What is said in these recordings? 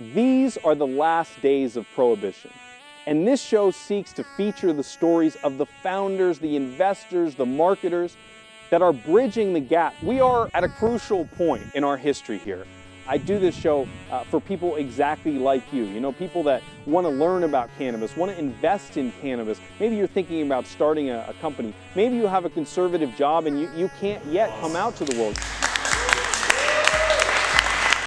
These are the last days of Prohibition. And this show seeks to feature the stories of the founders, the investors, the marketers that are bridging the gap. We are at a crucial point in our history here. I do this show uh, for people exactly like you, you know, people that want to learn about cannabis, want to invest in cannabis. Maybe you're thinking about starting a, a company. Maybe you have a conservative job and you, you can't yet come out to the world.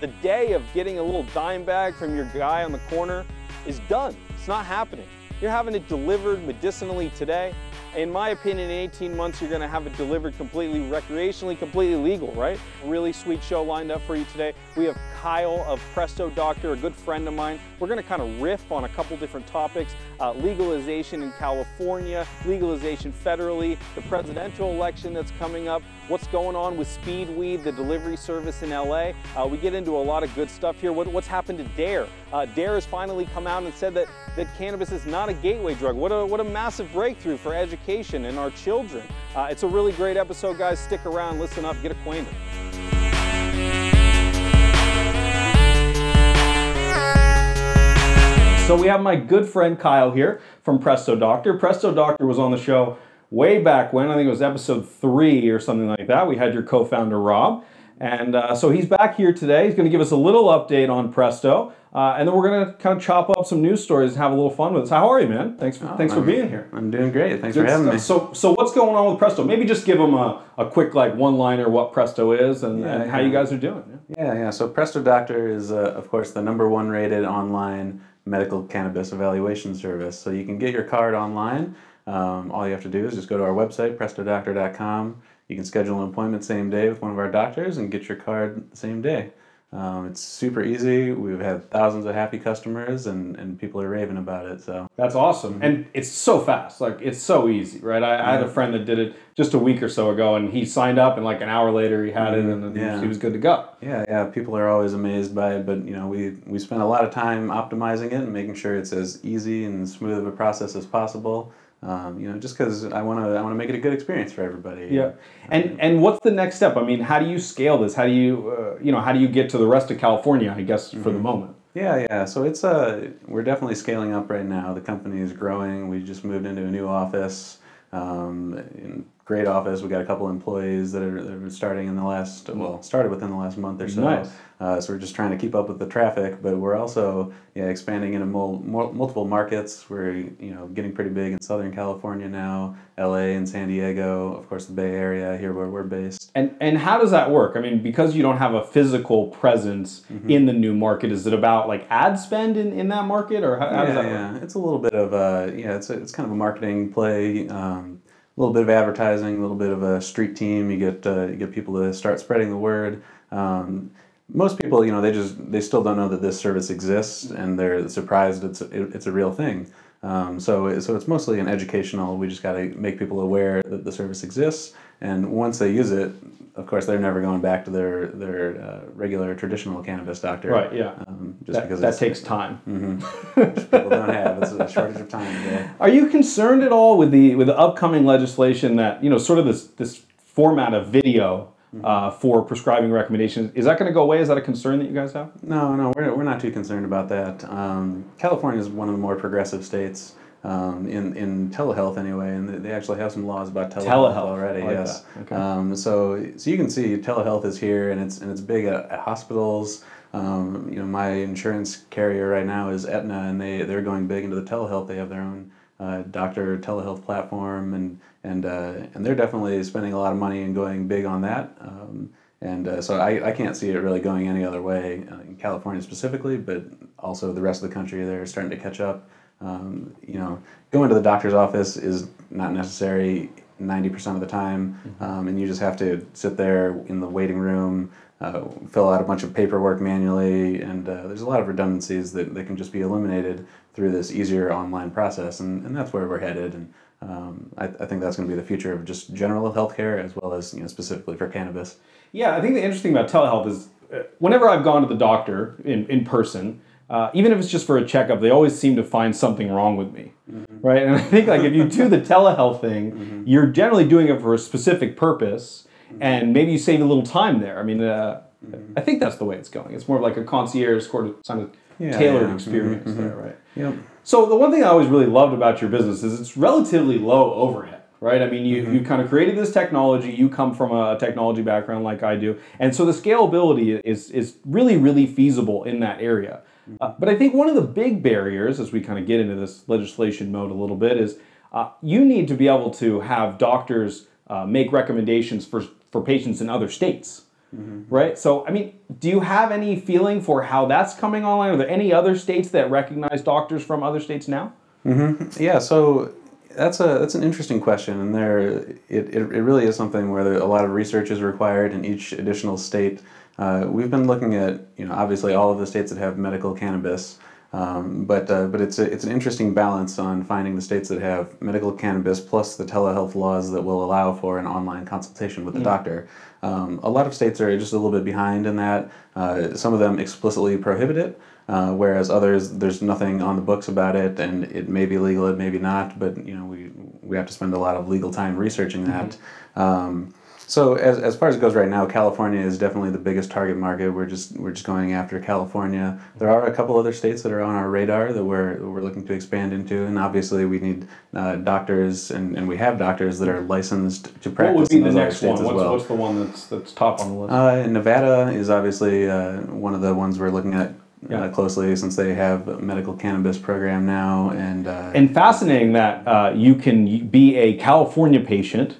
The day of getting a little dime bag from your guy on the corner is done. It's not happening. You're having it delivered medicinally today. In my opinion, in 18 months, you're gonna have it delivered completely recreationally, completely legal, right? Really sweet show lined up for you today. We have Kyle of Presto Doctor, a good friend of mine. We're gonna kind of riff on a couple different topics, uh, legalization in California, legalization federally, the presidential election that's coming up, what's going on with Speedweed, the delivery service in LA. Uh, we get into a lot of good stuff here. What, what's happened to DARE? Uh, DARE has finally come out and said that, that cannabis is not a gateway drug. What a, what a massive breakthrough for education and our children. Uh, it's a really great episode, guys. Stick around, listen up, get acquainted. So we have my good friend Kyle here from Presto Doctor. Presto Doctor was on the show way back when. I think it was episode three or something like that. We had your co-founder Rob, and uh, so he's back here today. He's going to give us a little update on Presto, uh, and then we're going to kind of chop up some news stories and have a little fun with us. How are you, man? Thanks for Oh, thanks for I'm- being here. I'm doing great. Thanks Good for having me. So so what's going on with Presto? Maybe just give them a, a quick like one liner what Presto is and, Yeah, and how yeah. you guys are doing. Yeah, yeah. So Presto Doctor is, uh, of course, the number one rated online medical cannabis evaluation service. So you can get your card online. Um, all you have to do is just go to our website, prestodoctor.com. You can schedule an appointment same day with one of our doctors and get your card the same day. Um, it's super easy. We've had thousands of happy customers, and, and people are raving about it. So That's awesome. And it's so fast. Like it's so easy, right? I, I had a friend that did it just a week or so ago and he signed up and like an hour later he had it and Yeah. he was good to go. Yeah, yeah, people are always amazed by it, but you know, we we spend a lot of time optimizing it and making sure it's as easy and smooth of a process as possible. Um, you know, just because I want to I want to make it a good experience for everybody. Yeah. And and what's the next step? I mean, how do you scale this? How do you uh, you know, how do you get to the rest of California, I guess for the moment? Yeah, yeah. So it's uh we're definitely scaling up right now. The company is growing. We just moved into a new office. Um, in great office. We got a couple employees that are, that are starting in the last well started within the last month or so. Nice. Uh, so we're just trying to keep up with the traffic, but we're also yeah expanding into mul- mul- multiple markets. We're you know getting pretty big in Southern California now, L.A. and San Diego, of course the Bay Area here where we're based. And and how does that work? I mean, because you don't have a physical presence in the new market, is it about like ad spend in, in that market or how, how does yeah, that work? yeah. It's a little bit of a yeah. It's a, it's kind of a marketing play. Um, little bit of advertising, a little bit of a street team. You get uh, you get people to start spreading the word. Um, most people, you know, they just they still don't know that this service exists, and they're surprised it's it, it's a real thing. Um, so so it's mostly an educational. We just got to make people aware that the service exists, and once they use it, of course, they're never going back to their their uh, regular traditional cannabis doctor. Right, yeah. Um, just That, because that takes time. people don't have. It's a shortage of time today. Are you concerned at all with the with the upcoming legislation that you know sort of this this format of video uh, for prescribing recommendations is that going to go away? Is that a concern that you guys have? No, no, we're, we're not too concerned about that. Um, California is one of the more progressive states um, in in telehealth anyway, and they- they actually have some laws about telehealth, Telehealth, already. Like yes. Okay. Um, so so you can see telehealth is here, and it's and it's big at, at hospitals. Um, you know, my insurance carrier right now is Aetna, and they they're going big into the telehealth. They have their own uh, doctor telehealth platform, and and uh, and they're definitely spending a lot of money and going big on that. Um, and uh, so I, I can't see it really going any other way uh, in California specifically, but also the rest of the country. They're starting to catch up. Um, you know, going to the doctor's office is not necessary 90% of the time, um, and you just have to sit there in the waiting room, uh, fill out a bunch of paperwork manually, and uh, there's a lot of redundancies that, that can just be eliminated through this easier online process, and, and that's where we're headed. And um, I, I think that's going to be the future of just general healthcare as well as you know specifically for cannabis. Yeah, I think the interesting about telehealth is uh, whenever I've gone to the doctor in, in person, uh, even if it's just for a checkup, they always seem to find something wrong with me, right? And I think like if you do the telehealth thing, you're generally doing it for a specific purpose, and maybe you save a little time there. I mean, uh, I think that's the way it's going. It's more of like a concierge sort of Yeah, tailored yeah. Experience there, right? Yep. So the one thing I always really loved about your business is it's relatively low overhead, right? I mean, you, Mm-hmm. you kind of created this technology. You come from a technology background like I do, and so the scalability is is really really feasible in that area. Mm-hmm. Uh, but I think one of the big barriers, as we kind of get into this legislation mode a little bit, is uh, you need to be able to have doctors uh, make recommendations for for patients in other states right? So, I mean, do you have any feeling for how that's coming online? Are there any other states that recognize doctors from other states now? Yeah, so that's a that's an interesting question, and there it, it, it really is something where there, a lot of research is required in each additional state. Uh, we've been looking at you know obviously all of the states that have medical cannabis, um, but uh, but it's a, it's an interesting balance on finding the states that have medical cannabis plus the telehealth laws that will allow for an online consultation with the doctor. Um, a lot of states are just a little bit behind in that. Uh, some of them explicitly prohibit it. Uh, whereas others, there's nothing on the books about it, and it may be legal, it may be not. But you know, we we have to spend a lot of legal time researching that. Um, so as, as far as it goes right now, California is definitely the biggest target market. We're just we're just going after California. There are a couple other states that are on our radar that we're we're looking to expand into, and obviously we need uh, doctors, and, and we have doctors that are licensed to practice. What practice would be in the those other next one? as What's, well. what's the one that's that's top on the list? Uh, Nevada is obviously uh, one of the ones we're looking at Yeah. uh, closely since they have a medical cannabis program now, and uh, and fascinating that uh, you can be a California patient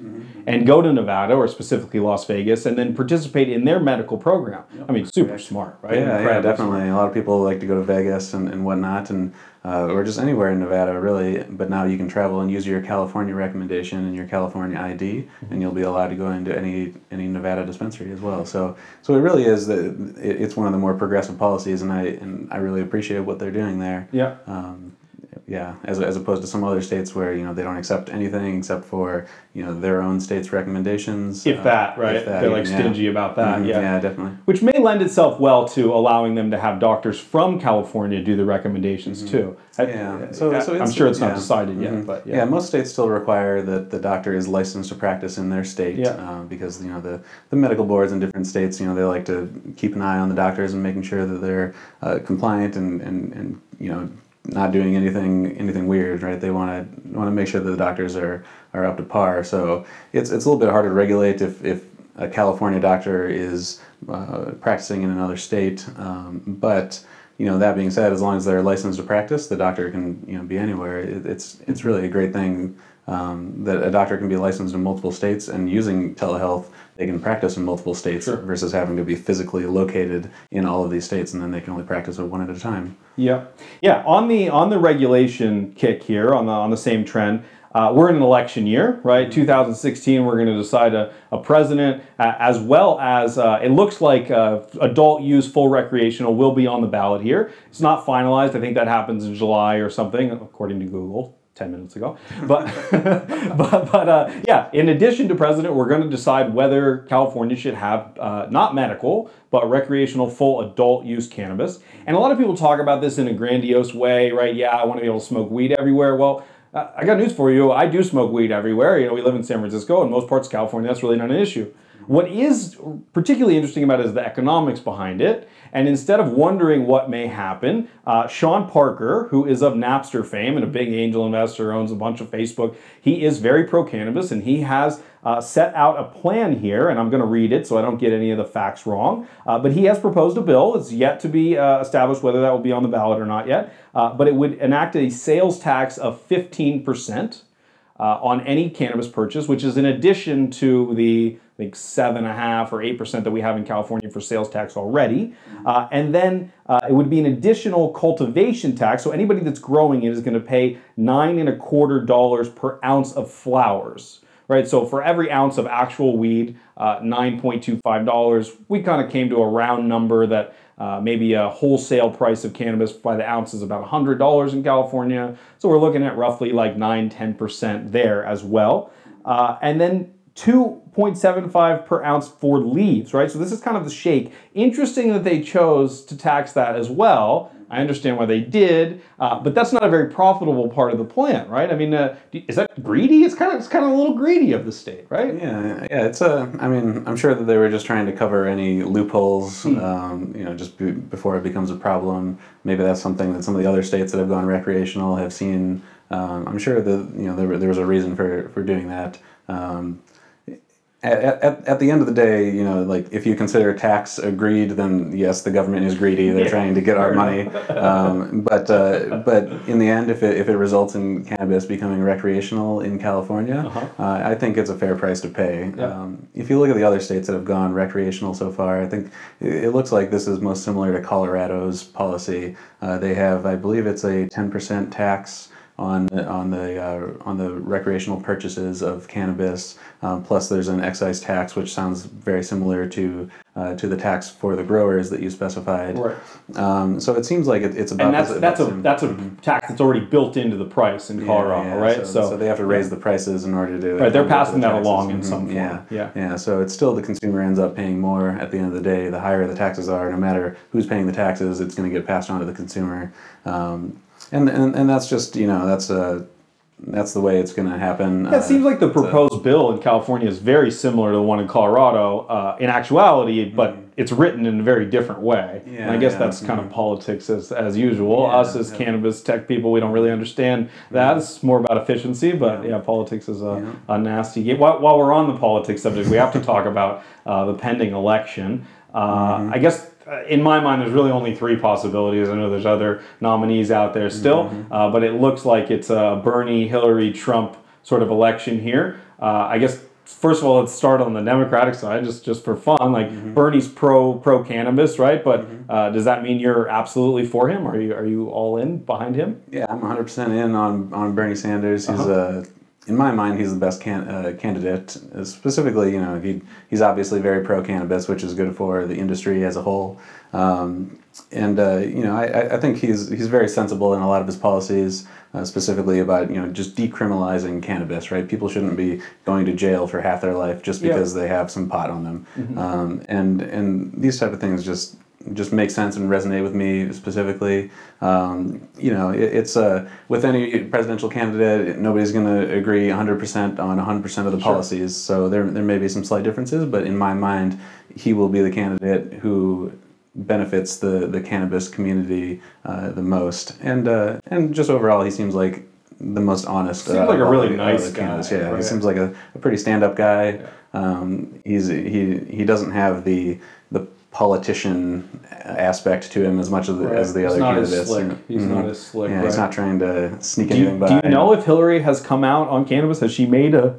and go to Nevada or specifically Las Vegas and then participate in their medical program. I mean, super smart, right? yeah, yeah, definitely. A lot of people like to go to Vegas and, and whatnot, and uh, or just anywhere in Nevada, really. But now you can travel and use your California recommendation and your California ID, and you'll be allowed to go into any any Nevada dispensary as well. So, so it really is that it's one of the more progressive policies, and I and I really appreciate what they're doing there. Yeah. Um, yeah, as, as opposed to some other states where you know they don't accept anything except for you know their own state's recommendations. If uh, that, right? if that They're like yeah. stingy about that. Mhm, Yeah. yeah, definitely. Which may lend itself well to allowing them to have doctors from California do the recommendations too. I- Mm-hmm. Yeah, so, so I'm sure it's not yeah. decided yet, Mhm. but yeah. yeah. most states still require that the doctor is licensed to practice in their state. Yeah. Uh, because you know the the medical boards in different states, you know, they like to keep an eye on the doctors and making sure that they're uh, compliant and, and and you know not doing anything anything weird, right? They want to want to make sure that the doctors are are up to par. So it's it's a little bit harder to regulate if if a California doctor is uh, practicing in another state, um, but you know that being said, as long as they're licensed to practice, the doctor can you know be anywhere. It, it's it's really a great thing um, that a doctor can be licensed in multiple states and using telehealth, they can practice in multiple states Sure. versus having to be physically located in all of these states and then they can only practice it one at a time. Yeah, yeah. On the on the regulation kick here, on the on the same trend, uh, we're in an election year, right? 2016. We're going to decide a, a president, uh, as well as uh, it looks like uh, adult use, full recreational will be on the ballot here. It's not finalized. I think that happens in July or something, according to Google. 10 minutes ago. But, but, but uh, yeah, in addition to president, we're going to decide whether California should have uh, not medical, but recreational full adult use cannabis. And a lot of people talk about this in a grandiose way, right? Yeah, I want to be able to smoke weed everywhere. Well, uh, I got news for you. I do smoke weed everywhere. You know, we live in San Francisco, and most parts of California, that's really not an issue. What is particularly interesting about is the economics behind it. And instead of wondering what may happen, uh, Sean Parker, who is of Napster fame and a big angel investor, owns a bunch of Facebook, he is very pro cannabis and he has uh, set out a plan here. And I'm going to read it so I don't get any of the facts wrong. Uh, but he has proposed a bill. It's yet to be uh, established whether that will be on the ballot or not yet. Uh, but it would enact a sales tax of 15% uh, on any cannabis purchase, which is in addition to the think seven and a half or eight percent that we have in California for sales tax already, uh, and then uh, it would be an additional cultivation tax. So anybody that's growing it is going to pay nine and a quarter dollars per ounce of flowers. Right, so for every ounce of actual weed, uh, $9.25, we kind of came to a round number that uh, maybe a wholesale price of cannabis by the ounce is about $100 in California. So we're looking at roughly like 9 10% there as well. Uh, and then 2.75 per ounce for leaves, right? So this is kind of the shake. Interesting that they chose to tax that as well. I understand why they did, uh, but that's not a very profitable part of the plant, right? I mean, uh, is that greedy? It's kind of it's kind of a little greedy of the state, right? Yeah, yeah. It's a. I mean, I'm sure that they were just trying to cover any loopholes. Um, you know, just be, before it becomes a problem. Maybe that's something that some of the other states that have gone recreational have seen. Um, I'm sure that you know there, there was a reason for for doing that. Um, at, at, at the end of the day, you know, like if you consider tax a greed, then yes, the government is greedy. They're trying to get our money. Um, but uh, but in the end, if it, if it results in cannabis becoming recreational in California, uh I think it's a fair price to pay. Yeah. Um, if you look at the other states that have gone recreational so far, I think it, it looks like this is most similar to Colorado's policy. Uh, they have, I believe, it's a ten percent tax on the, on the uh, on the recreational purchases of cannabis. Um, plus, there's an excise tax, which sounds very similar to uh, to the tax for the growers that you specified. Right. Um, so it seems like it, it's about And that's the- that's a that's a tax that's already built into the price in Colorado, yeah, right? So, so they have to raise the prices in order to. Do it right, they're passing the that along in Mhm, some form. Yeah, Yeah. yeah. So it's still the consumer ends up paying more at the end of the day. The higher the taxes are, no matter who's paying the taxes, it's going to get passed on to the consumer. Um, and, and and that's just you know that's a that's the way it's going to happen. Yeah, it seems like the proposed bill in California is very similar to the one in Colorado uh, in actuality, but it's written in a very different way. and I Mm-hmm. Yeah, guess yeah, that's kind of politics as, as usual. Yeah, Us as yeah. cannabis tech people, we don't really understand that. It's more about efficiency, but yeah, politics is a, a nasty game. While, while we're on the politics subject, we have to talk about uh, the pending election. Uh, Mm-hmm. I guess uh, in my mind, there's really only three possibilities. I know there's other nominees out there still, Mm-hmm. uh, but it looks like it's a Bernie, Hillary, Trump sort of election here. Uh, I guess first of all, let's start on the Democratic side, just just for fun. Like Mm-hmm. Bernie's pro pro cannabis, right? But uh, does that mean you're absolutely for him? Are you are you all in behind him? Yeah, I'm 100% in on, on Bernie Sanders. He's Uh-huh. uh, in my mind, he's the best can, uh, candidate. Uh, specifically, you know, he, he's obviously very pro cannabis, which is good for the industry as a whole. Um, and uh, you know, I, I- think he's he's very sensible in a lot of his policies, uh, specifically about you know just decriminalizing cannabis. Right, people shouldn't be going to jail for half their life just Yeah. because they have some pot on them. Um, and and these type of things just just make sense and resonate with me specifically. Um, you know, it, it's uh, with any presidential candidate, nobody's going to agree 100% on 100% of the policies. So there, there may be some slight differences, but in my mind, he will be the candidate who benefits the, the cannabis community uh, the most. And uh, and just overall, he seems like the most honest. Seems uh, like a really the- nice guy, Yeah, right? he seems like a, a pretty stand-up guy. Um, he's he he doesn't have the politician aspect to him as much as the, as the He's other candidates. slick. you. He's Mhm. not as slick. Yeah, right? he's not trying to sneak do you, anything by. do you know if Hillary has come out on cannabis? Has she made a,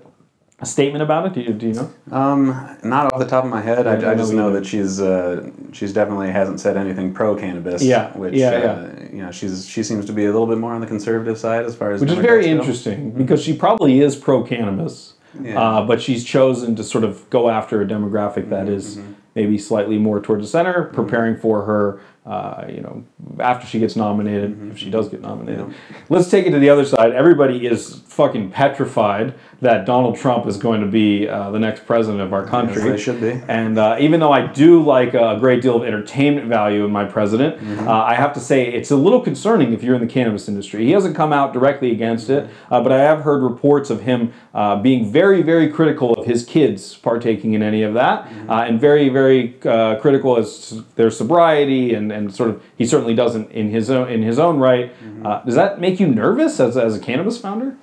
a statement about it? Do you, do you know? Um, not off the top of my head. Yeah, I I, I just know either. that she's uh, she's definitely hasn't said anything pro cannabis. Yeah, which yeah, uh, you know she's she seems to be a little bit more on the conservative side as far as Which is very go. interesting because she probably is pro cannabis, Yeah. uh, but she's chosen to sort of go after a demographic that Mm-hmm, is maybe slightly more towards the center, mm-hmm. preparing for her. Uh, you know, after she gets nominated, Mm-hmm. if she does get nominated, let's take it to the other side. Everybody is fucking petrified that Donald Trump is going to be uh, the next president of our country. they should be. And uh, even though I do like a great deal of entertainment value in my president, Mm-hmm. uh, I have to say it's a little concerning if you're in the cannabis industry. He hasn't come out directly against it, Mm-hmm. uh, but I have heard reports of him uh, being very, very critical of his kids partaking in any of that, Mm-hmm. uh, and very, very uh, critical as their sobriety and, and sort of he certainly doesn't in his own in his own right. Mm-hmm. Uh, does that make you nervous as, as a cannabis founder?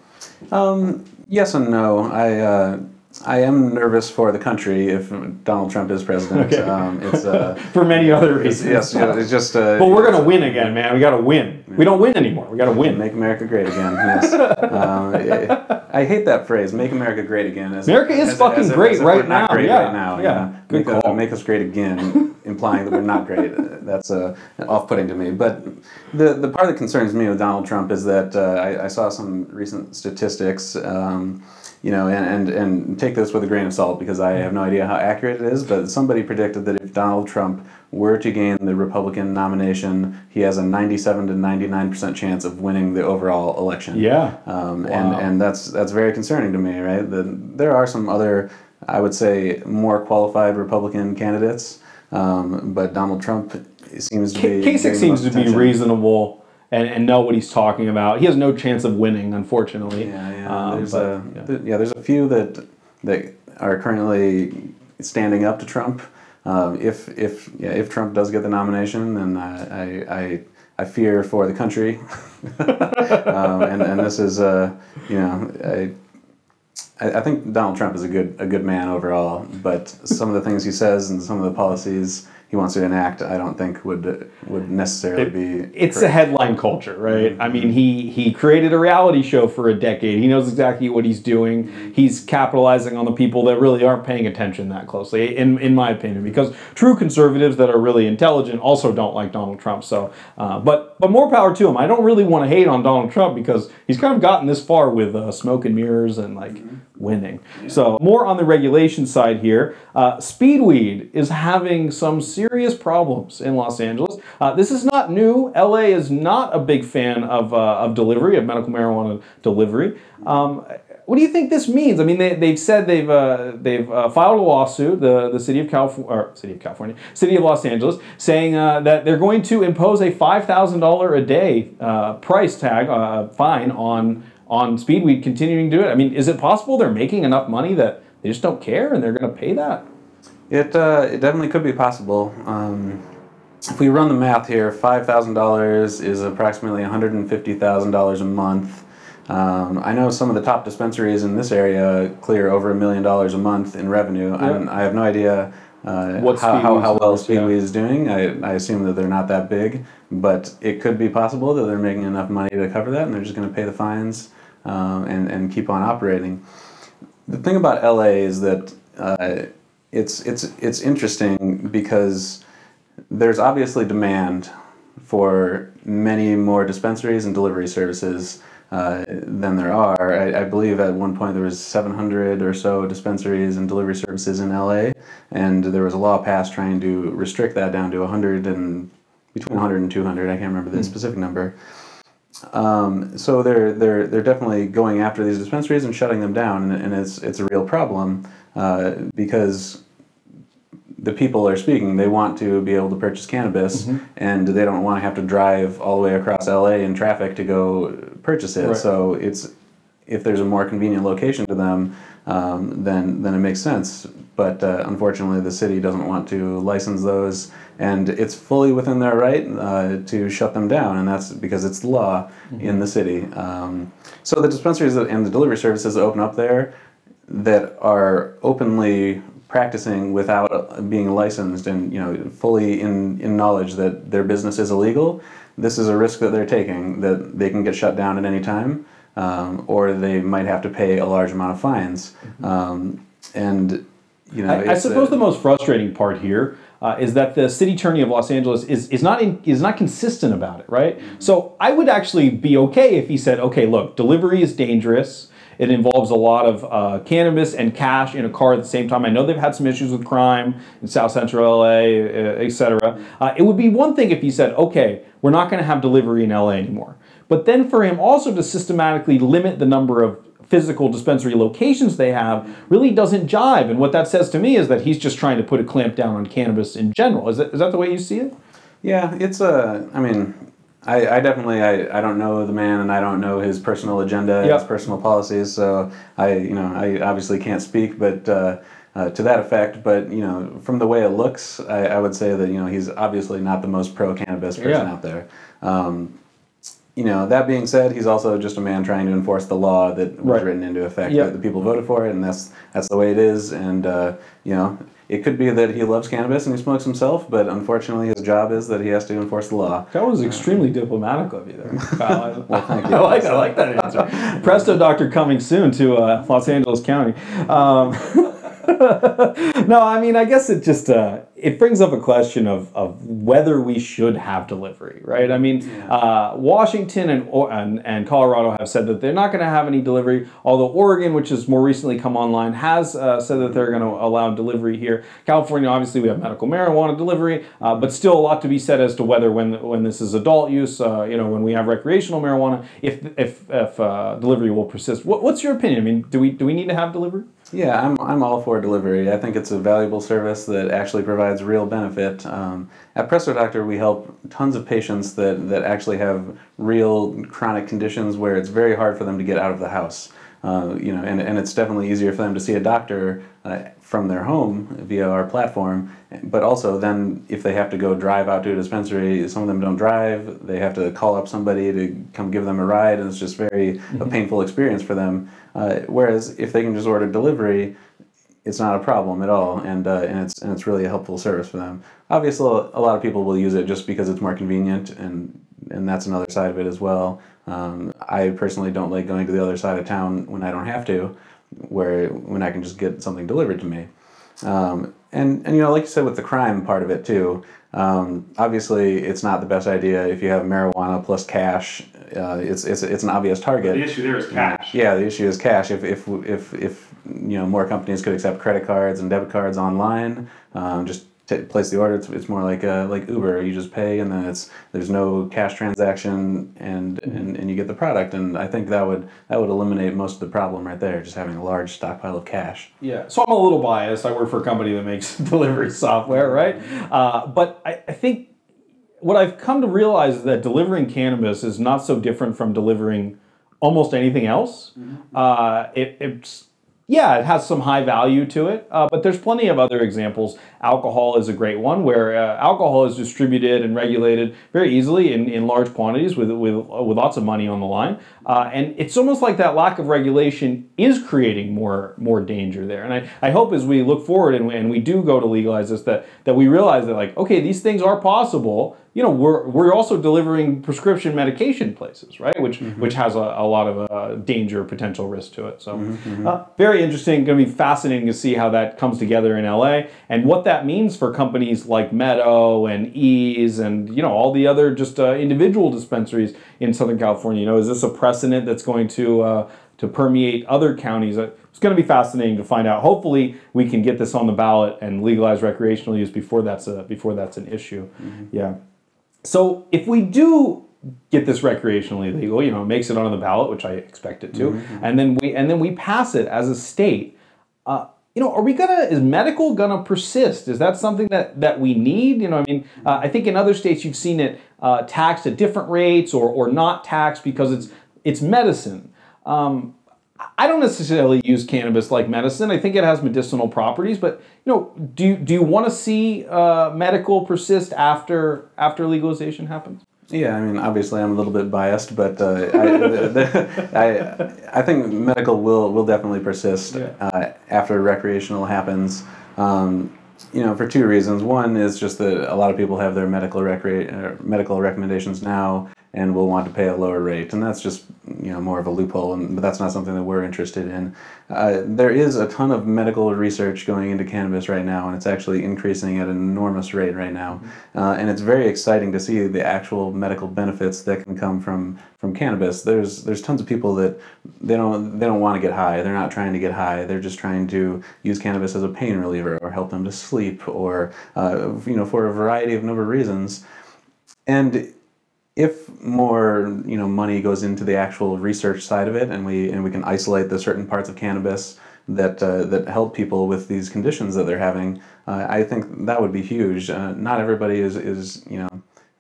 Um, yes and no. I uh, I am nervous for the country if Donald Trump is president. Okay. Um, it's uh, For many other reasons. yes, yeah, it's just. Uh, But we're gonna win again, man. We gotta win. We don't win anymore. We gotta win. Make America great again. Yes. um, I, I hate that phrase. Make America great again. As, America is as- fucking as great as right we're not now. Great Yeah, right now. you yeah. Good make, uh, call. make us great again, implying that we're not great. That's uh, off-putting to me. But the the part that concerns me with Donald Trump is that uh, I, I saw some recent statistics. Um, you know, and, and, and take this with a grain of salt because I have no idea how accurate it is, but somebody predicted that if Donald Trump were to gain the Republican nomination, he has a 97 to 99% chance of winning the overall election. Yeah. Um, Wow. and, and that's that's very concerning to me, right? The, there are some other, I would say, more qualified Republican candidates, um, but Donald Trump seems to be. Kasich seems to be reasonable and, and know what he's talking about. He has no chance of winning, unfortunately. Yeah, yeah. Um, there's but, a yeah. th- yeah. There's a few that that are currently standing up to Trump. Um, if if yeah, if Trump does get the nomination, then I I, I, I fear for the country. um, and and this is uh you know I. I I think Donald Trump is a good a good man overall, but some of the things he says and some of the policies he wants to enact, I don't think would would necessarily be. It's a headline culture, right? Mm-hmm. I mean, he he created a reality show for a decade. He knows exactly what he's doing. He's capitalizing on the people that really aren't paying attention that closely, in in my opinion. Because true conservatives that are really intelligent also don't like Donald Trump. So, uh, but but more power to him. I don't really want to hate on Donald Trump because he's kind of gotten this far with uh, smoke and mirrors and like winning. So more on the regulation side here. Uh, Speedweed is having some serious problems in Los Angeles. Uh, this is not new. LA is not a big fan of, uh, of delivery, of medical marijuana delivery. Um, what do you think this means? I mean, they, they've said they've uh, they've uh, filed a lawsuit, the, the city of California, or city of California, city of Los Angeles, saying uh, that they're going to impose a five thousand dollar a day uh, price tag uh, fine on on Speedweed continuing to do it. I mean, is it possible they're making enough money that they just don't care and they're going to pay that? It, uh, it definitely could be possible. Um, if we run the math here, five thousand dollars is approximately one hundred and fifty thousand dollars a month. Um, I know some of the top dispensaries in this area clear over a million dollars a month in revenue. I'm, I have no idea uh, What how, how, how well numbers, yeah. Is doing. I, I assume that they're not that big, but it could be possible that they're making enough money to cover that, and they're just going to pay the fines um, and and keep on operating. The thing about LA is that uh, it's it's it's interesting because there's obviously demand for many more dispensaries and delivery services uh, than there are. I, I believe at one point there was 700 or so dispensaries and delivery services in LA, and there was a law passed trying to restrict that down to 100 and between 100 and 200. I can't remember the specific number. Um, so they're they're they're definitely going after these dispensaries and shutting them down, and, and it's it's a real problem uh, because the people are speaking. They want to be able to purchase cannabis, and they don't want to have to drive all the way across LA in traffic to go purchase it. Right. So it's if there's a more convenient location to them, um, then then it makes sense. But uh, unfortunately, the city doesn't want to license those, and it's fully within their right uh, to shut them down, and that's because it's law in the city. Um, so the dispensaries and the delivery services that open up there that are openly practicing without being licensed and you know fully in, in knowledge that their business is illegal this is a risk that they're taking that they can get shut down at any time um, or they might have to pay a large amount of fines. Um, and you know I, I suppose uh, the most frustrating part here uh, is that the city attorney of Los Angeles is, is not in, is not consistent about it, right? So I would actually be okay if he said, okay, look, delivery is dangerous. It involves a lot of uh, cannabis and cash in a car at the same time. I know they've had some issues with crime in South Central LA, uh, et cetera. Uh, it would be one thing if he said, okay, we're not going to have delivery in LA anymore. But then for him also to systematically limit the number of physical dispensary locations they have really doesn't jive. And what that says to me is that he's just trying to put a clamp down on cannabis in general. Is that, is that the way you see it? Yeah, it's a. I mean, I, I definitely I, I don't know the man and I don't know his personal agenda, Yeah. his personal policies. So I you know I obviously can't speak, but uh, uh, to that effect. But you know, from the way it looks, I, I would say that you know he's obviously not the most pro cannabis person Yeah. out there. Um, you know, that being said, he's also just a man trying to enforce the law that was Right. written into effect. Yeah. That the people voted for it, and that's that's the way it is. And uh, you know, it could be that he loves cannabis and he smokes himself, but unfortunately, his job is that he has to enforce the law. That was extremely diplomatic of you there, Kyle. Well, thank you. I like, I like that answer. Presto Doctor coming soon to uh, Los Angeles County. Um, no, I mean, I guess it just uh, it brings up a question of, of whether we should have delivery, right? I mean, uh, Washington and, and and Colorado have said that they're not going to have any delivery. Although Oregon, which has more recently come online, has uh, said that they're going to allow delivery here. California, obviously, we have medical marijuana delivery, uh, but still a lot to be said as to whether when when this is adult use, uh, you know, when we have recreational marijuana, if if if uh, delivery will persist. What, what's your opinion? I mean, do we do we need to have delivery? Yeah, I'm, I'm all for delivery. I think it's a valuable service that actually provides real benefit. Um, at Presto Doctor, we help tons of patients that, that actually have real chronic conditions where it's very hard for them to get out of the house. Uh, you know, and, and it's definitely easier for them to see a doctor uh, from their home via our platform. But also, then if they have to go drive out to a dispensary, some of them don't drive. They have to call up somebody to come give them a ride, and it's just very a painful experience for them. Uh, whereas if they can just order delivery, it's not a problem at all, and uh, and it's and it's really a helpful service for them. Obviously, a lot of people will use it just because it's more convenient, and and that's another side of it as well. Um, I personally don't like going to the other side of town when I don't have to, where when I can just get something delivered to me. Um, and and you know, like you said, with the crime part of it too. Um, obviously, it's not the best idea if you have marijuana plus cash. Uh, it's, it's it's an obvious target. The issue there is cash. Yeah, the issue is cash. If if if if you know more companies could accept credit cards and debit cards online, um, just t- place the order. It's, it's more like uh, like Uber. You just pay and then it's there's no cash transaction and, and and you get the product. And I think that would that would eliminate most of the problem right there. Just having a large stockpile of cash. Yeah, so I'm a little biased. I work for a company that makes delivery software, right? Uh, but I, I think what I've come to realize is that delivering cannabis is not so different from delivering almost anything else. Uh, it, it's yeah, it has some high value to it, uh, but there's plenty of other examples. Alcohol is a great one where uh, alcohol is distributed and regulated very easily in, in large quantities with, with, with lots of money on the line. Uh, and it's almost like that lack of regulation is creating more, more danger there. And I, I hope as we look forward and we, and we do go to legalize this, that, that we realize that, like, okay, these things are possible. You know, we're, we're also delivering prescription medication places, right? Which which has a, a lot of uh, danger, potential risk to it. So, uh, very interesting. Going to be fascinating to see how that comes together in LA and what that means for companies like Meadow and Eaze and you know all the other just uh, individual dispensaries in Southern California. You know, is this a precedent that's going to uh, to permeate other counties? Uh, It's going to be fascinating to find out. Hopefully, we can get this on the ballot and legalize recreational use before that's a before that's an issue. Yeah. So if we do get this recreationally legal, you know, makes it on the ballot, which I expect it to, and then we and then we pass it as a state. Uh, you know, are we gonna? Is medical gonna persist? Is that something that that we need? You know, I mean, uh, I think in other states you've seen it uh, taxed at different rates or or not taxed because it's it's medicine. Um, I don't necessarily use cannabis like medicine. I think it has medicinal properties, but you know, do you, do you want to see uh, medical persist after after legalization happens? Yeah, I mean, obviously, I'm a little bit biased, but uh, I, the, the, I, I think medical will will definitely persist Yeah. uh, after recreational happens. Um, you know, for two reasons. One is just that a lot of people have their medical recre- uh, medical recommendations now and will want to pay a lower rate, and that's just you know more of a loophole, and but that's not something that we're interested in. Uh, there is a ton of medical research going into cannabis right now, and it's actually increasing at an enormous rate right now, uh, and it's very exciting to see the actual medical benefits that can come from from cannabis. There's there's tons of people that they don't they don't want to get high. They're not trying to get high. They're just trying to use cannabis as a pain reliever or help them to sleep or uh, you know for a variety of number of reasons. And if more you know money goes into the actual research side of it, and we and we can isolate the certain parts of cannabis that uh, that help people with these conditions that they're having, uh, I think that would be huge. Uh, not everybody is is you know,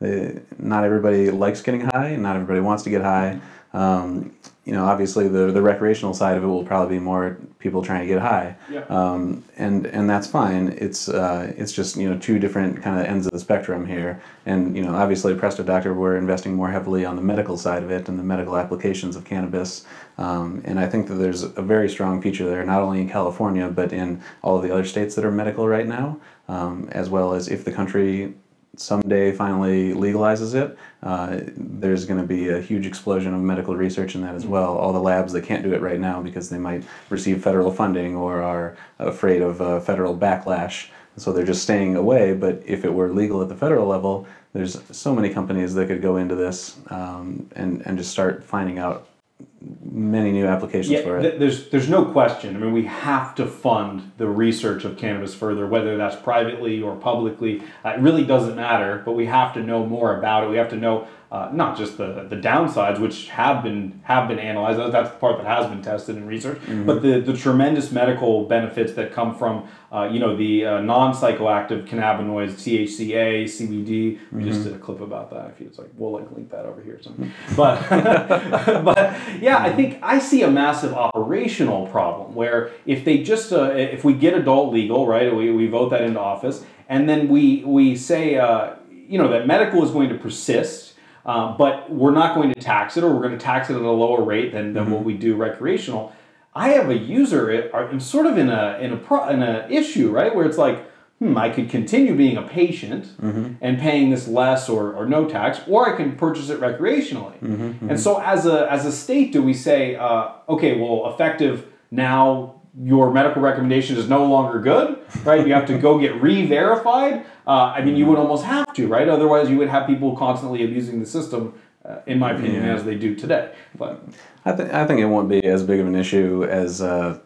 uh, not everybody likes getting high, not everybody wants to get high. Um, you know, obviously the the recreational side of it will probably be more people trying to get high, Yeah. um, and and that's fine. It's uh, it's just you know two different kind of ends of the spectrum here, and you know obviously Presto Doctor we're investing more heavily on the medical side of it and the medical applications of cannabis, um, and I think that there's a very strong future there, not only in California but in all of the other states that are medical right now, um, as well as if the country someday finally legalizes it, uh, there's going to be a huge explosion of medical research in that as well. All the labs that can't do it right now because they might receive federal funding or are afraid of uh, federal backlash, so they're just staying away. But if it were legal at the federal level, there's so many companies that could go into this um, and and just start finding out many new applications Yeah, for it. th- there's there's no question. I mean, we have to fund the research of cannabis further, whether that's privately or publicly. Uh, it really doesn't matter, but we have to know more about it. We have to know uh, not just the, the downsides, which have been have been analyzed. That's the part that has been tested in research, but the, the tremendous medical benefits that come from uh, you know the uh, non psychoactive cannabinoids, THCA, CBD. We just did a clip about that. If you, it's like we'll like link that over here. Something. But but yeah, I think I see a massive operational problem where if they just uh, if we get adult legal, right, we, we vote that into office, and then we we say uh, you know that medical is going to persist. Uh, but we're not going to tax it, or we're going to tax it at a lower rate than, than what we do recreational. I have a user. I'm sort of in a in a pro, in a issue, right, where it's like, hmm, I could continue being a patient and paying this less or, or no tax, or I can purchase it recreationally. And so, as a as a state, do we say, uh, okay, well, effective now, your medical recommendation is no longer good, right? You have to go get re-verified. Uh, I mean, you would almost have to, right? Otherwise, you would have people constantly abusing the system. Uh, in my opinion, as they do today. But I think I think it won't be as big of an issue as uh,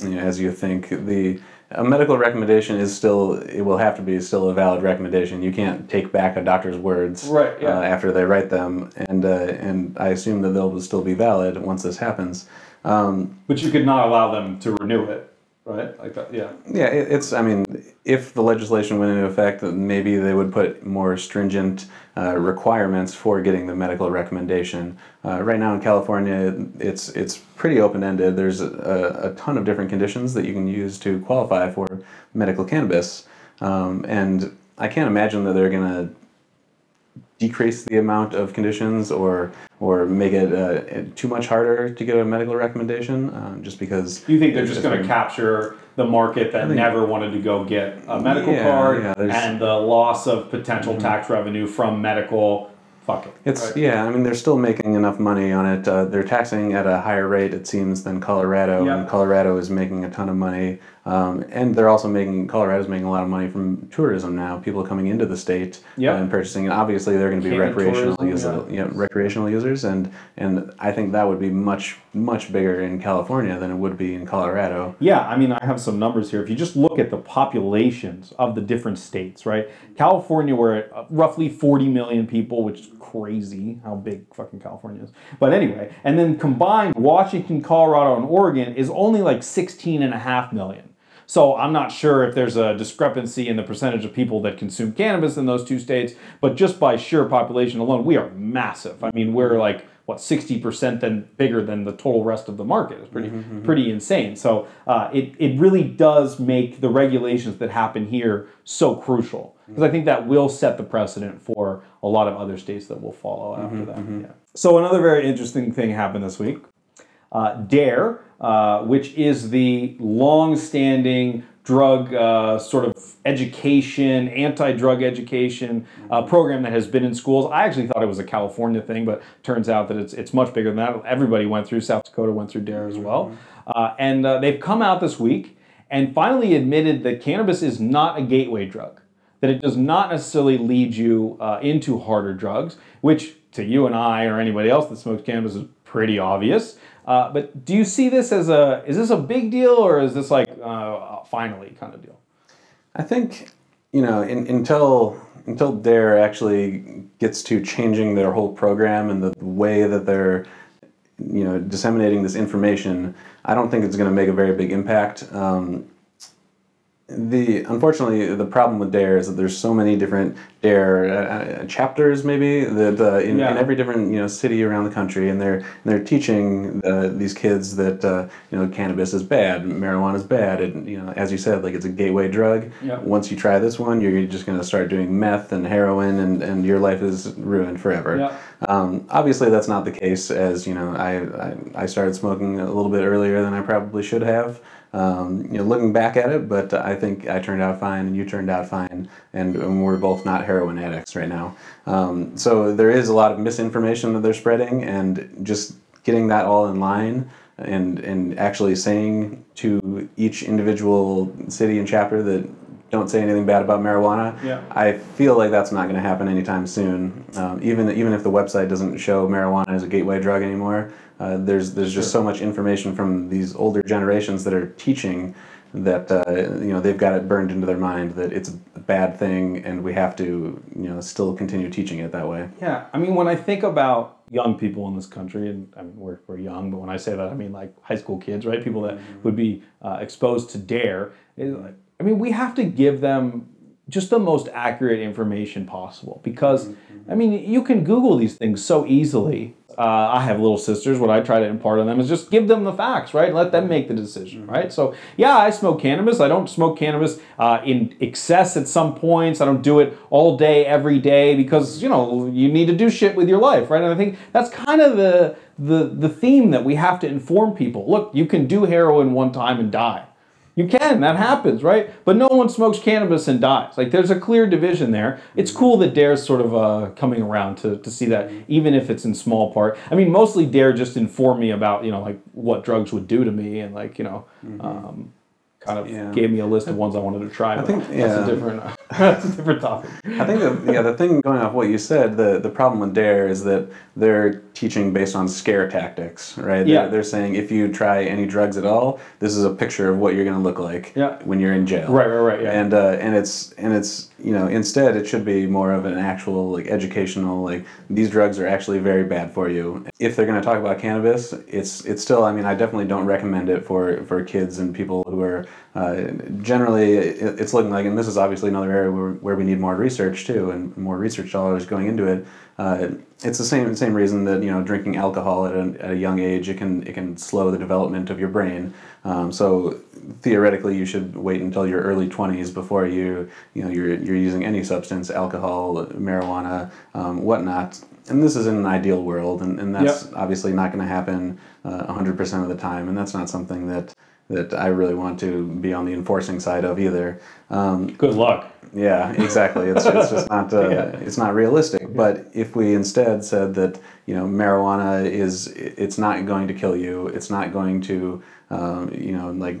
you know, as you think. The a medical recommendation is still it will have to be still a valid recommendation. You can't take back a doctor's words Right, yeah. uh, after they write them, and uh, and I assume that they'll still be valid once this happens. Um, But you could not allow them to renew it, right? Like that, yeah. yeah, it, it's. I mean, if the legislation went into effect, then maybe they would put more stringent uh, requirements for getting the medical recommendation. Uh, right now in California, it's it's pretty open ended. There's a, a ton of different conditions that you can use to qualify for medical cannabis, um, and I can't imagine that they're gonna decrease the amount of conditions or or make it uh, too much harder to get a medical recommendation um, just because You think they're just going to capture the market that never wanted to go get a medical Yeah, card yeah, Mm-hmm. and the loss of potential tax revenue from medical? Fuck it. It's right? yeah. I mean, they're still making enough money on it. Uh, they're taxing at a higher rate, it seems, than Colorado, Yeah. and Colorado is making a ton of money. Um, and they're also making Colorado's making a lot of money from tourism now. People coming into the state Yeah. uh, and purchasing. And obviously, they're going to be recreational tourism, users. Yeah. recreational users, and and I think that would be much much bigger in California than it would be in Colorado. Yeah, I mean, I have some numbers here. If you just look at the populations of the different states, right? California, we're at uh, roughly 40 million people, which is crazy how big fucking California is. But anyway, and then combined, Washington, Colorado, and Oregon is only like 16 and a half million. So I'm not sure if there's a discrepancy in the percentage of people that consume cannabis in those two states, but just by sheer population alone, we are massive. I mean, we're like what 60% then bigger than the total rest of the market. It's pretty mm-hmm, mm-hmm. pretty insane. So uh, it it really does make the regulations that happen here so crucial mm-hmm. because I think that will set the precedent for a lot of other states that will follow after that. Yeah. So another very interesting thing happened this week uh, DARE, uh, which is the long-standing drug uh, sort of education, anti-drug education uh, program that has been in schools. I actually thought it was a California thing, but turns out that it's it's much bigger than that. Everybody went through. South Dakota went through DARE as well, uh, and uh, they've come out this week and finally admitted that cannabis is not a gateway drug that it does not necessarily lead you uh, into harder drugs, which to you and I or anybody else that smokes cannabis is pretty obvious. Uh, but do you see this as a is this a big deal or is this like uh, finally kind of deal? I think you know in, until until Dare actually gets to changing their whole program and the way that they're you know disseminating this information, I don't think it's going to make a very big impact. Um, the unfortunately the problem with Dare is that there's so many different Dare uh, uh, chapters maybe that uh, in, Yeah. in every different you know city around the country, and they're and they're teaching uh, these kids that uh, you know cannabis is bad, marijuana is bad, and you know as you said like it's a gateway drug. Yeah. Once you try this one, you're just going to start doing meth and heroin, and, and your life is ruined forever. Yeah. Um, obviously, that's not the case. As you know, I, I, I started smoking a little bit earlier than I probably should have. Um, you know, looking back at it, but I think I turned out fine, and you turned out fine, and, and we're both not heroin addicts right now. Um, so there is a lot of misinformation that they're spreading, and just getting that all in line and and actually saying to each individual city and chapter that don't say anything bad about marijuana. Yeah. I feel like that's not going to happen anytime soon. Um, even even if the website doesn't show marijuana as a gateway drug anymore, uh, there's there's just so much information from these older generations that are teaching that uh, you know they've got it burned into their mind that it's a bad thing and we have to you know still continue teaching it that way. Yeah, I mean, when I think about young people in this country, and I mean, we're, we're young, but when I say that, I mean like high school kids, right? People that would be uh, exposed to DARE. Like, I mean, we have to give them just the most accurate information possible because, I mean, you can Google these things so easily. Uh, I have little sisters. What I try to impart on them is just give them the facts, right? Let them make the decision, right? So, yeah, I smoke cannabis. I don't smoke cannabis uh, in excess at some points. I don't do it all day, every day, because you know you need to do shit with your life, right? And I think that's kind of the the the theme that we have to inform people. Look, you can do heroin one time and die. You can, that happens, right? But no one smokes cannabis and dies. Like there's a clear division there. It's cool that Dare's sort of uh, coming around to, to see that, even if it's in small part. I mean, mostly Dare just informed me about, you know, like what drugs would do to me and like, you know, um, kind of Yeah. gave me a list of ones I wanted to try. but think- that's a different, that's a different topic. I think that yeah, the thing going off what you said, the the problem with Dare is that they're teaching based on scare tactics, right? Yeah. They're, they're saying if you try any drugs at all, this is a picture of what you're going to look like Yeah. when you're in jail. Right, right, right, yeah. And uh, and it's and it's you know instead it should be more of an actual like educational like these drugs are actually very bad for you. If they're going to talk about cannabis, it's it's still I mean I definitely don't recommend it for for kids and people who are uh, generally it, it's looking like and this is obviously another area where, where we need more research too and more research dollars going into it. Uh, it's the same same reason that you know drinking alcohol at a, at a young age it can it can slow the development of your brain. Um, so theoretically, you should wait until your early twenties before you you know you're you're using any substance, alcohol, marijuana, um, whatnot. And this is in an ideal world, and, and that's obviously not going to happen uh, hundred percent of the time, and that's not something that that I really want to be on the enforcing side of either. Um, Good luck. yeah, exactly. It's, it's just not uh, it's not realistic. But if we instead said that you know marijuana is it's not going to kill you, it's not going to um, you know like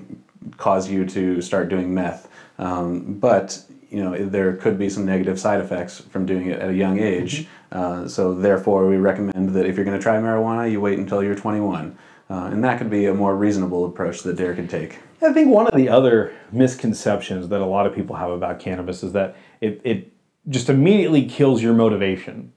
cause you to start doing meth, um, but you know there could be some negative side effects from doing it at a young age. Uh, so therefore, we recommend that if you're going to try marijuana, you wait until you're 21. Uh, and that could be a more reasonable approach that Dare could take. I think one of the other misconceptions that a lot of people have about cannabis is that it, it just immediately kills your motivation,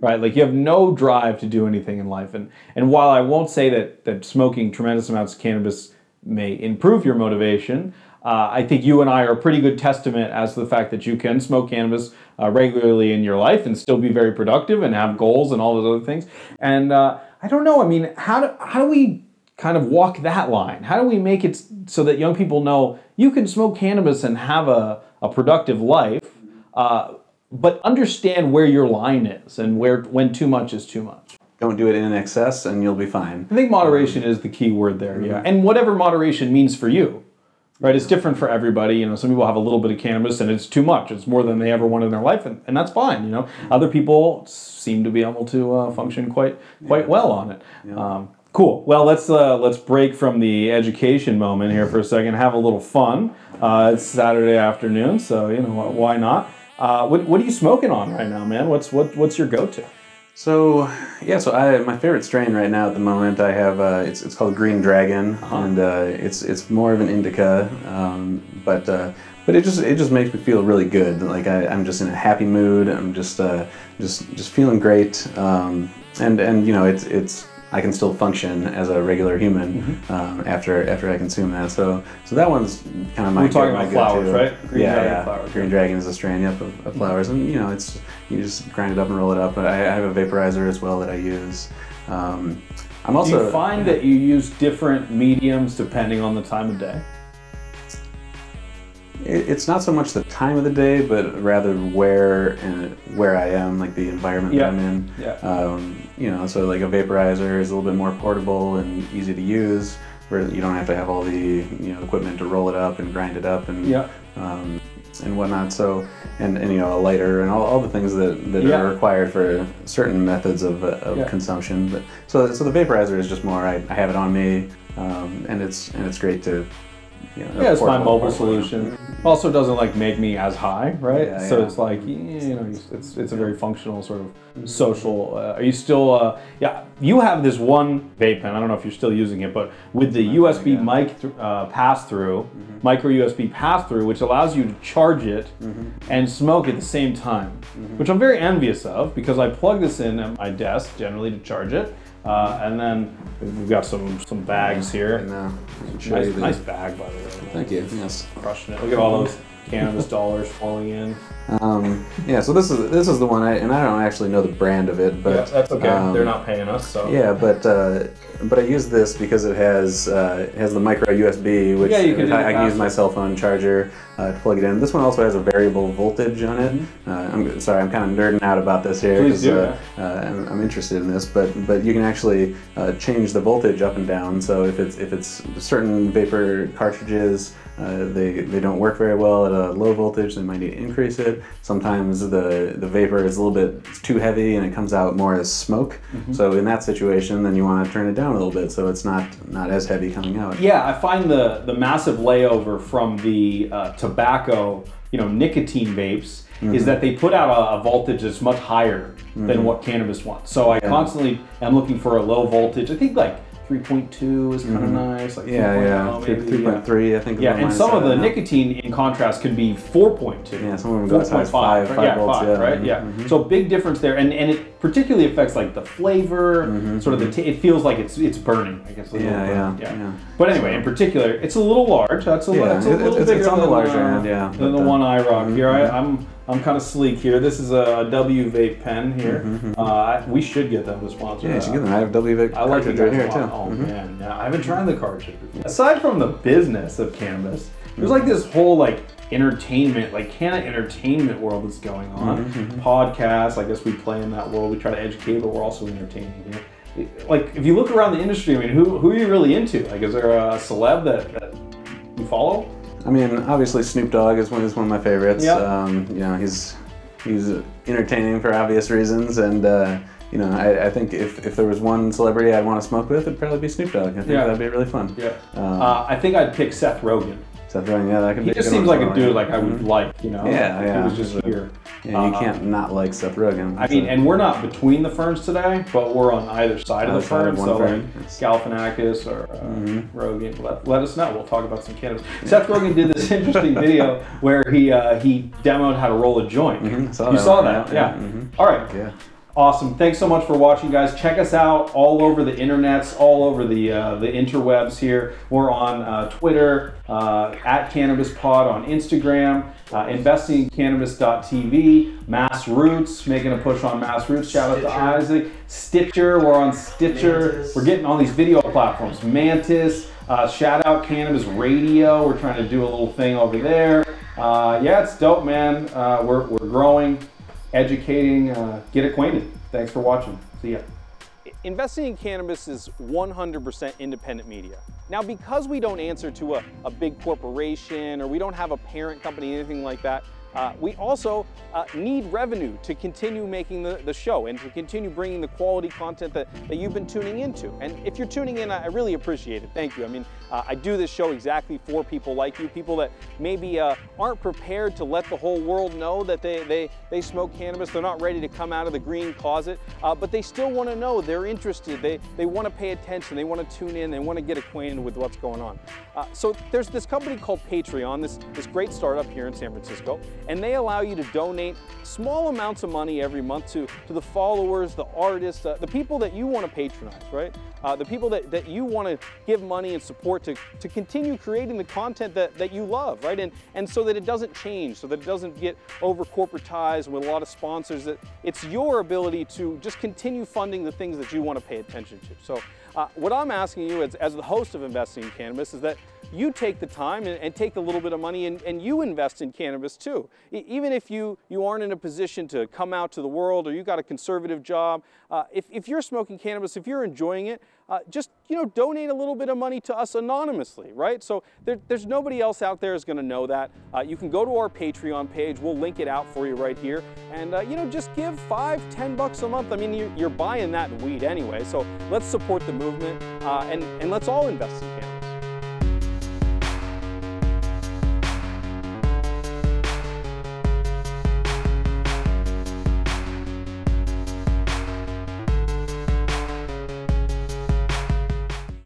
right? Like you have no drive to do anything in life. And, and while I won't say that, that smoking tremendous amounts of cannabis may improve your motivation, uh, I think you and I are a pretty good testament as to the fact that you can smoke cannabis uh, regularly in your life and still be very productive and have goals and all those other things. And uh, I don't know. I mean, how do how do we kind of walk that line? How do we make it so that young people know you can smoke cannabis and have a, a productive life, uh, but understand where your line is and where when too much is too much? Don't do it in excess, and you'll be fine. I think moderation is the key word there, yeah. And whatever moderation means for you, right? It's different for everybody. You know, some people have a little bit of cannabis and it's too much. It's more than they ever wanted in their life, and, and that's fine. You know, other people seem to be able to uh, function quite quite well on it. Um, cool. Well, let's uh, let's break from the education moment here for a second. Have a little fun. Uh, it's Saturday afternoon, so you know why not? Uh, what, what are you smoking on right now, man? What's what what's your go-to? So yeah, so I my favorite strain right now at the moment I have uh, it's it's called Green Dragon and uh, it's it's more of an indica, um, but uh, but it just it just makes me feel really good. Like I, I'm just in a happy mood. I'm just uh, just just feeling great. Um, and and you know it's it's I can still function as a regular human um, after after I consume that. So so that one's kind of my favorite. We're talking about flowers, right? Green yeah, Dragon yeah. flowers, Green Dragon is a strain yep, of, of flowers, and you know it's you just grind it up and roll it up. But I, I have a vaporizer as well that I use. Um, I'm also. Do you find that you use different mediums depending on the time of day? it's not so much the time of the day, but rather where and where I am, like the environment Yeah. that I'm in. Yeah. Um, you know, so like a vaporizer is a little bit more portable and easy to use. where you don't have to have all the you know equipment to roll it up and grind it up and Yeah. um, and whatnot. So and, and you know a lighter and all, all the things that, that Yeah. are required for certain methods of, of Yeah. consumption. But so so the vaporizer is just more I, I have it on me um, and it's and it's great to you know Yeah, it's my mobile solution. Also, doesn't like make me as high, right? Yeah, so yeah. it's like you know, it's it's a very functional sort of social. Uh, are you still? Uh, yeah, you have this one vape pen. I don't know if you're still using it, but with the USB mic th- uh, pass through, micro USB pass through, which allows you to charge it and smoke at the same time, which I'm very envious of because I plug this in at my desk generally to charge it. Uh, and then we've got some some bags here. And, I can show Nice, you the- nice bag, by the way. Thank you. Yes. Crushing it. Look at all those cannabis dollars flowing in. Um, yeah. So this is this is the one, I, and I don't actually know the brand of it, but Yeah, that's okay. um, They're not paying us, so. Yeah, but uh, but I use this because it has uh, it has the micro USB, which Yeah, you can I, I can use my cell phone charger uh, to plug it in. This one also has a variable voltage on it. Uh, I'm sorry, I'm kind of nerding out about this here Mm-hmm. Please do, uh, uh, I'm, I'm interested in this, but but you can actually uh, change the voltage up and down. So if it's if it's certain vapor cartridges. Uh, they, they don't work very well at a low voltage. They might need to increase it. Sometimes the, the vapor is a little bit too heavy and it comes out more as smoke. Mm-hmm. So in that situation, then you want to turn it down a little bit so it's not not as heavy coming out. Yeah, I find the the massive layover from the uh, tobacco, you know, nicotine vapes Mm-hmm. is that they put out a, a voltage that's much higher than what cannabis wants. So I constantly am looking for a low voltage. I think like 3.2 is kind of nice. Like Mm-hmm. Yeah, 3.0 yeah, maybe, three three point three, I think. Yeah, and some of the nicotine, in contrast, can be 4.2. Yeah, some of them go as high as 4.5, five- five yeah, volts, five, yeah. right? Yeah. Mhm. So big difference there, and and it particularly affects like the flavor, sort of the. T- it feels like it's it's burning. I guess. Mm-hmm. Yeah, yeah, yeah. But anyway, in particular, it's a little large. That's a, Yeah, that's a little it's- bigger it's on the than, larger uh, end, yeah, than the uh, mm-hmm. one I rock here. I, I'm I'm kind of sleek here. This is a W vape pen here. Uh, we should get them to sponsor. Mm-hmm, Yeah, you should get them. I have WVIC I like the cartridge right here too. Oh Mhm. man, yeah, I haven't tried the cartridge. Before. Aside from the business of cannabis, there's like this whole like entertainment, like of entertainment world that's going on. Mm-hmm, Podcasts, I guess we play in that world. We try to educate, but we're also entertaining here. Like if you look around the industry, I mean, who who are you really into? Like, is there a celeb that, that you follow? I mean, obviously Snoop Dogg is one is one of my favorites. Yeah. Um, you know, he's he's entertaining for obvious reasons, and uh, you know, I, I think if, if there was one celebrity I'd want to smoke with, it'd probably be Snoop Dogg. I think Yeah. that'd be really fun. Yeah. Um, Uh, I think I'd pick Seth Rogen. Seth Rogen, yeah, that could He just seems like a dude like I would like, you know. Yeah, if yeah. He was just here. Yeah, you uh, can't not like Seth Rogen. I mean, and we're not between the ferns today, but we're on either side of the Either side fern. one So fern. like Galifianakis or uh, Rogen, let, let us know. We'll talk about some cannabis. Seth Rogen did this interesting video where he uh, he demoed how to roll a joint. Mhm, saw you that saw that, yeah, yeah. mhm. All right. yeah. Awesome. Thanks so much for watching, guys. Check us out all over the internets, all over the uh, the interwebs here. We're on uh, Twitter, uh, at Cannabis Pod on Instagram, uh, investingincannabis.tv, MassRoots, making a push on MassRoots. Shout out to Isaac. Stitcher, we're on Stitcher. Mantis. We're getting all these video platforms. Mantis, uh, shout out Cannabis Radio. We're trying to do a little thing over there. Uh, yeah, it's dope, man. Uh, we're, we're growing educating, uh, get acquainted. Thanks for watching. See ya. Investing in cannabis is 100% independent media. Now, because we don't answer to a, a big corporation or we don't have a parent company, anything like that, uh, we also uh, need revenue to continue making the, the show and to continue bringing the quality content that, that you've been tuning into. And if you're tuning in, I I really appreciate it. Thank you. I mean, uh, I do this show exactly for people like you, people that maybe uh, aren't prepared to let the whole world know that they, they, they smoke cannabis. They're not ready to come out of the green closet, uh, but they still want to know. They're interested. They, they want to pay attention. They want to tune in. They want to get acquainted with what's going on. Uh, so there's this company called Patreon, this, this great startup here in San Francisco, and they allow you to donate small amounts of money every month to, to the followers, the artists, uh, the people that you want to patronize, right? Uh, the people that, that you want to give money and support to, to continue creating the content that, that you love, right? And, and so that it doesn't change, so that it doesn't get over corporatized with a lot of sponsors, that it's your ability to just continue funding the things that you want to pay attention to. So uh, what I'm asking you as, as the host of Investing in Cannabis is that you take the time and, and take a little bit of money and, and you invest in cannabis too. E- even if you, you aren't in a position to come out to the world or you got a conservative job, uh, if, if you're smoking cannabis, if you're enjoying it, uh, just you know donate a little bit of money to us anonymously, right? So there, there's nobody else out there is going to know that. Uh, you can go to our Patreon page. We'll link it out for you right here, and uh, you know just give five, ten bucks a month. I mean you're, you're buying that weed anyway, so let's support the movement uh, and and let's all invest in cannabis.